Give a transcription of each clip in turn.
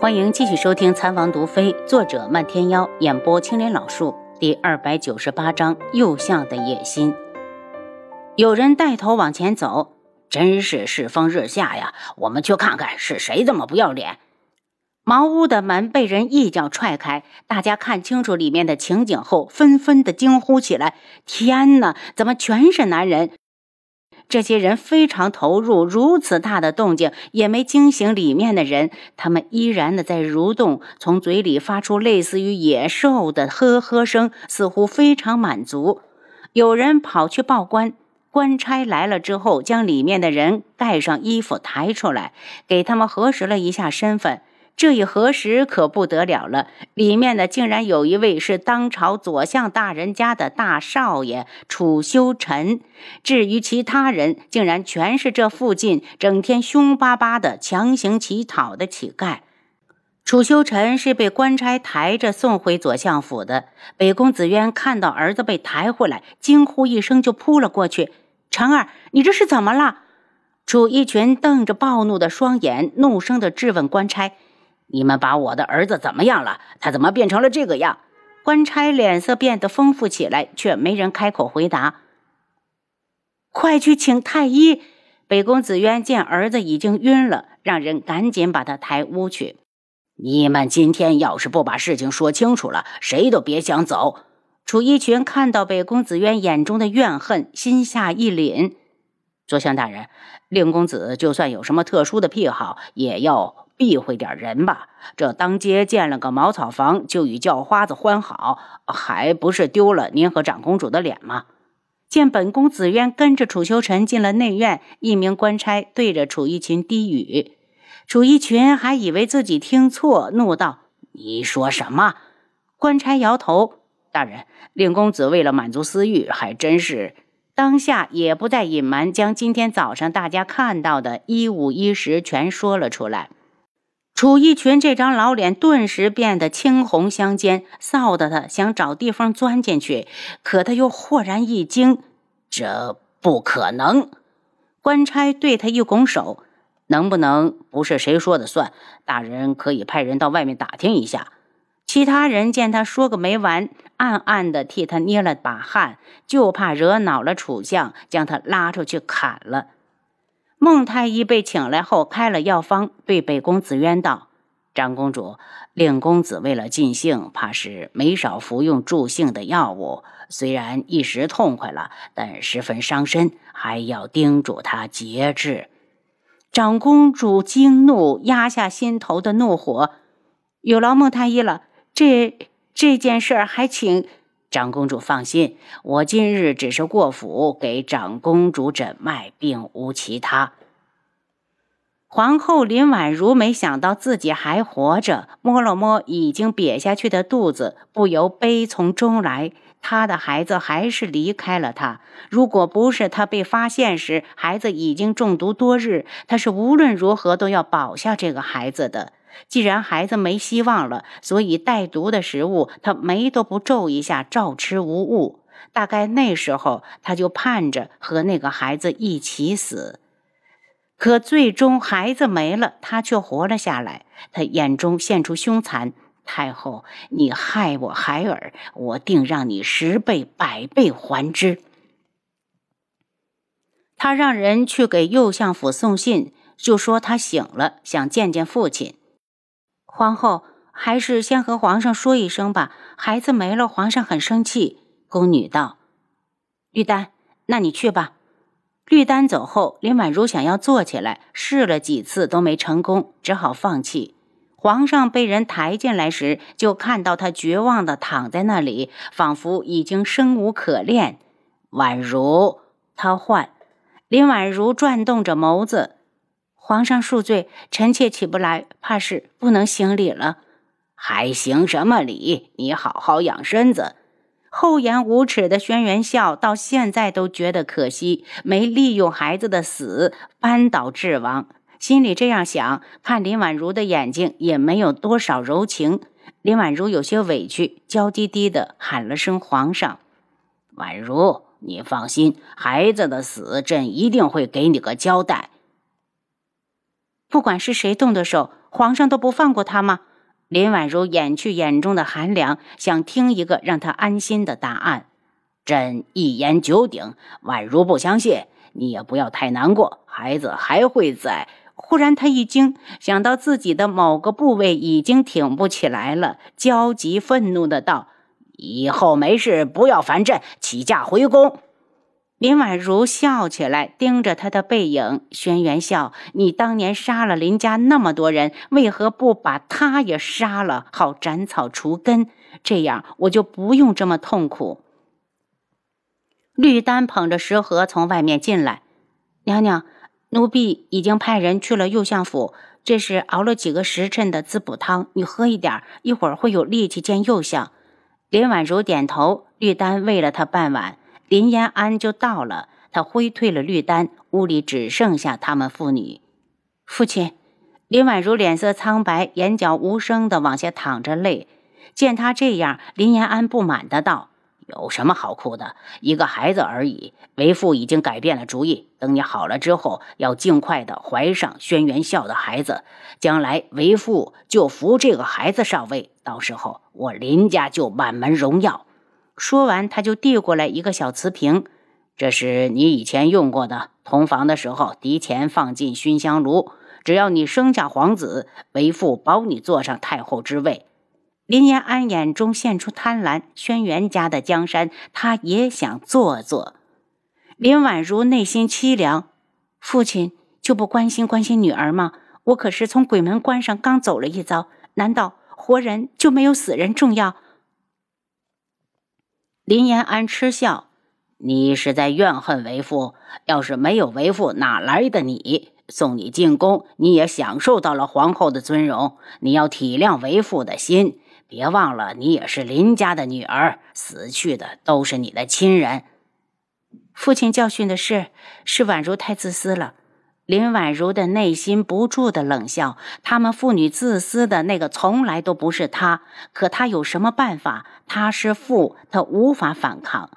欢迎继续收听《残王毒妃》，作者漫天妖，演播青莲老树，第二百九十八章右相的野心。有人带头往前走，真是世风日下呀！我们去看看是谁这么不要脸。茅屋的门被人一脚踹开，大家看清楚里面的情景后，纷纷的惊呼起来：“天哪，怎么全是男人？”这些人非常投入，如此大的动静也没惊醒里面的人，他们依然的在蠕动，从嘴里发出类似于野兽的呵呵声，似乎非常满足。有人跑去报官，官差来了之后，将里面的人盖上衣服抬出来，给他们核实了一下身份。这一核实可不得了了，里面的竟然有一位是当朝左相大人家的大少爷楚修臣，至于其他人，竟然全是这附近整天凶巴巴的强行乞讨的乞丐。楚修臣是被官差抬着送回左相府的。北宫子渊看到儿子被抬回来，惊呼一声就扑了过去：“成儿，你这是怎么了？”楚一群瞪着暴怒的双眼，怒声的质问官差。你们把我的儿子怎么样了？他怎么变成了这个样？官差脸色变得丰富起来，却没人开口回答。快去请太医！北宫子渊见儿子已经晕了，让人赶紧把他抬屋去。你们今天要是不把事情说清楚了，谁都别想走。楚一群看到北宫子渊眼中的怨恨，心下一凛。左相大人，令公子就算有什么特殊的癖好，也要。避讳点人吧，这当街建了个茅草房，就与叫花子欢好，还不是丢了您和长公主的脸吗？见本宫子渊跟着楚修臣进了内院，一名官差对着楚一群低语，楚一群还以为自己听错，怒道：“你说什么？”官差摇头：“大人，令公子为了满足私欲，还真是……当下也不再隐瞒，将今天早上大家看到的一五一十全说了出来。”楚一群这张老脸顿时变得青红相间，臊得他想找地方钻进去，可他又豁然一惊：这不可能！官差对他一拱手：“能不能不是谁说的算？大人可以派人到外面打听一下。”其他人见他说个没完，暗暗的替他捏了把汗，就怕惹恼了楚相，将他拉出去砍了。孟太医被请来后，开了药方，对北宫子渊道：“长公主，令公子为了尽兴，怕是没少服用助兴的药物。虽然一时痛快了，但十分伤身，还要叮嘱他节制。”长公主惊怒，压下心头的怒火：“有劳孟太医了，这这件事儿还请长公主放心，我今日只是过府给长公主诊脉，并无其他。”皇后林婉如没想到自己还活着，摸了摸已经瘪下去的肚子，不由悲从中来。她的孩子还是离开了她。如果不是她被发现时孩子已经中毒多日，她是无论如何都要保下这个孩子的。既然孩子没希望了，所以带毒的食物他眉都不皱一下，照吃无误。大概那时候，他就盼着和那个孩子一起死。可最终孩子没了，他却活了下来。他眼中现出凶残：“太后，你害我孩儿，我定让你十倍百倍还之。”他让人去给右相府送信，就说他醒了，想见见父亲。皇后，还是先和皇上说一声吧。孩子没了，皇上很生气。宫女道：“玉丹，那你去吧。”绿丹走后，林婉如想要坐起来，试了几次都没成功，只好放弃。皇上被人抬进来时，就看到他绝望地躺在那里，仿佛已经生无可恋。婉如，他唤林婉如，转动着眸子。皇上恕罪，臣妾起不来，怕是不能行礼了。还行什么礼？你好好养身子。厚颜无耻的轩辕笑到现在都觉得可惜，没利用孩子的死扳倒智王，心里这样想。看林婉如的眼睛也没有多少柔情。林婉如有些委屈，娇滴滴的喊了声“皇上”。婉如，你放心，孩子的死朕一定会给你个交代。不管是谁动的手，皇上都不放过他吗？林婉如掩去眼中的寒凉，想听一个让她安心的答案。朕一言九鼎，宛如不相信，你也不要太难过，孩子还会在。忽然，他一惊，想到自己的某个部位已经挺不起来了，焦急愤怒的道：“以后没事不要烦朕，起驾回宫。”林婉如笑起来，盯着他的背影。轩辕笑，你当年杀了林家那么多人，为何不把他也杀了，好斩草除根？这样我就不用这么痛苦。绿丹捧着食盒从外面进来，娘娘，奴婢已经派人去了右相府，这是熬了几个时辰的滋补汤，你喝一点，一会儿会有力气见右相。林婉如点头，绿丹喂了她半碗。林延安就到了，他挥退了绿丹，屋里只剩下他们父女。父亲，林婉如脸色苍白，眼角无声的往下淌着泪。见他这样，林延安不满的道：“有什么好哭的？一个孩子而已。为父已经改变了主意，等你好了之后，要尽快的怀上轩辕笑的孩子，将来为父就扶这个孩子上位，到时候我林家就满门荣耀。”说完，他就递过来一个小瓷瓶，这是你以前用过的，同房的时候提前放进熏香炉。只要你生下皇子，为父保你坐上太后之位。林延安眼中现出贪婪，轩辕家的江山，他也想坐坐。林婉如内心凄凉，父亲就不关心关心女儿吗？我可是从鬼门关上刚走了一遭，难道活人就没有死人重要？林延安嗤笑：“你是在怨恨为父？要是没有为父，哪来的你？送你进宫，你也享受到了皇后的尊荣。你要体谅为父的心，别忘了，你也是林家的女儿，死去的都是你的亲人。”父亲教训的是，是婉如太自私了。林婉如的内心不住的冷笑，他们父女自私的那个从来都不是他，可他有什么办法？他是父，他无法反抗。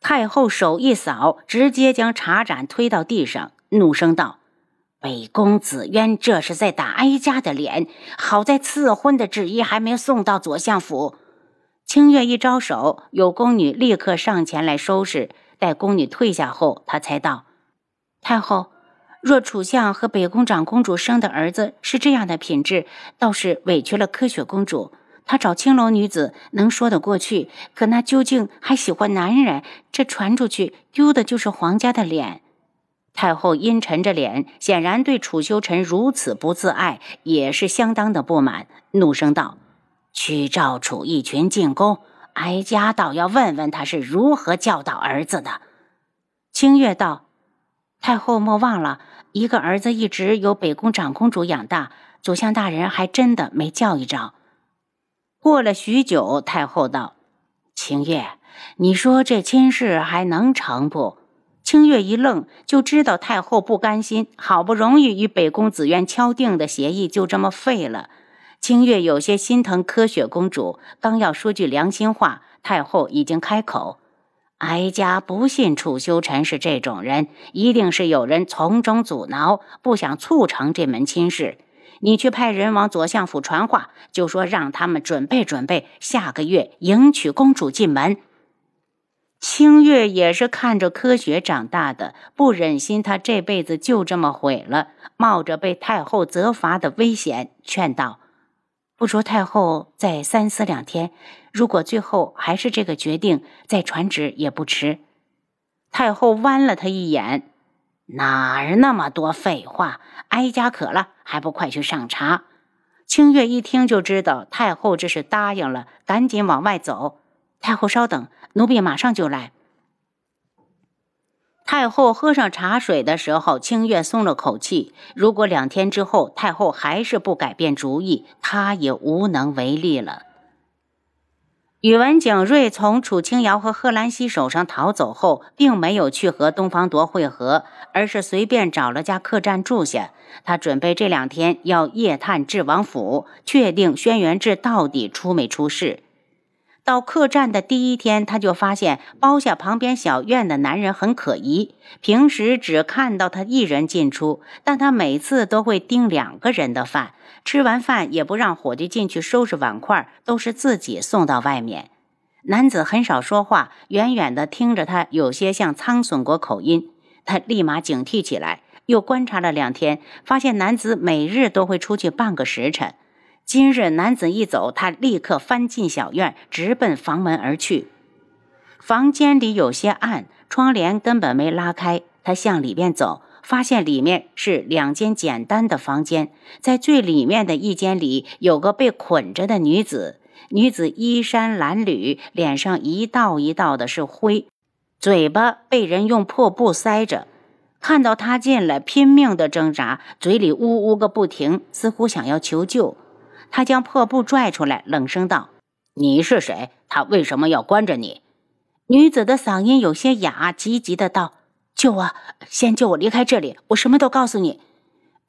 太后手一扫，直接将茶盏推到地上，怒声道：“北宫子渊这是在打哀家的脸！好在赐婚的旨意还没送到左相府。”清月一招手，有宫女立刻上前来收拾。待宫女退下后，他才道：“太后。”若楚相和北宫长公主生的儿子是这样的品质，倒是委屈了柯雪公主。她找青楼女子能说得过去，可那究竟还喜欢男人，这传出去丢的就是皇家的脸。太后阴沉着脸，显然对楚修臣如此不自爱也是相当的不满，怒声道：“去召楚一群进宫，哀家倒要问问他是如何教导儿子的。”清月道：“太后莫忘了。”一个儿子一直由北宫长公主养大，左相大人还真的没教一招。过了许久，太后道：“清月，你说这亲事还能成不？”清月一愣，就知道太后不甘心，好不容易与北宫紫苑敲定的协议就这么废了。清月有些心疼柯雪公主，刚要说句良心话，太后已经开口。哀家不信楚修臣是这种人，一定是有人从中阻挠，不想促成这门亲事。你去派人往左相府传话，就说让他们准备准备，下个月迎娶公主进门。清月也是看着科学长大的，不忍心他这辈子就这么毁了，冒着被太后责罚的危险，劝道。不如太后再三思两天，如果最后还是这个决定，再传旨也不迟。太后剜了他一眼，哪儿那么多废话？哀家渴了，还不快去上茶？清月一听就知道太后这是答应了，赶紧往外走。太后稍等，奴婢马上就来。太后喝上茶水的时候，清月松了口气。如果两天之后太后还是不改变主意，她也无能为力了。宇文景睿从楚清瑶和贺兰溪手上逃走后，并没有去和东方铎会合，而是随便找了家客栈住下。他准备这两天要夜探智王府，确定轩辕志到底出没出事。到客栈的第一天，他就发现包下旁边小院的男人很可疑。平时只看到他一人进出，但他每次都会盯两个人的饭。吃完饭也不让伙计进去收拾碗筷，都是自己送到外面。男子很少说话，远远的听着他有些像苍笋国口音，他立马警惕起来。又观察了两天，发现男子每日都会出去半个时辰。今日男子一走，他立刻翻进小院，直奔房门而去。房间里有些暗，窗帘根本没拉开。他向里边走，发现里面是两间简单的房间。在最里面的一间里，有个被捆着的女子。女子衣衫褴褛，脸上一道一道的是灰，嘴巴被人用破布塞着。看到他进来，拼命的挣扎，嘴里呜呜个不停，似乎想要求救。他将破布拽出来，冷声道：“你是谁？他为什么要关着你？”女子的嗓音有些哑，急急的道：“救我！先救我离开这里！我什么都告诉你。”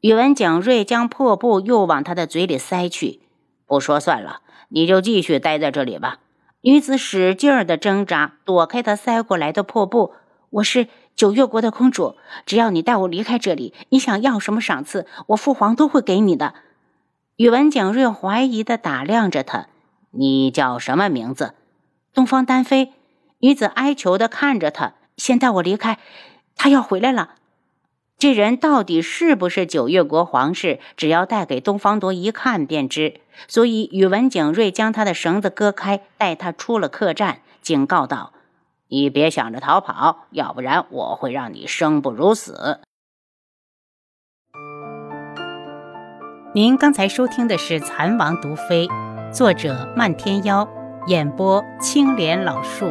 宇文景睿将破布又往他的嘴里塞去，不说算了，你就继续待在这里吧。女子使劲儿的挣扎，躲开他塞过来的破布。我是九月国的公主，只要你带我离开这里，你想要什么赏赐，我父皇都会给你的。宇文景睿怀疑的打量着他：“你叫什么名字？”东方丹飞。女子哀求的看着他：“先带我离开，他要回来了。”这人到底是不是九月国皇室？只要带给东方多一看便知。所以宇文景睿将他的绳子割开，带他出了客栈，警告道：“你别想着逃跑，要不然我会让你生不如死。”您刚才收听的是《蚕王毒妃》，作者漫天妖，演播青莲老树。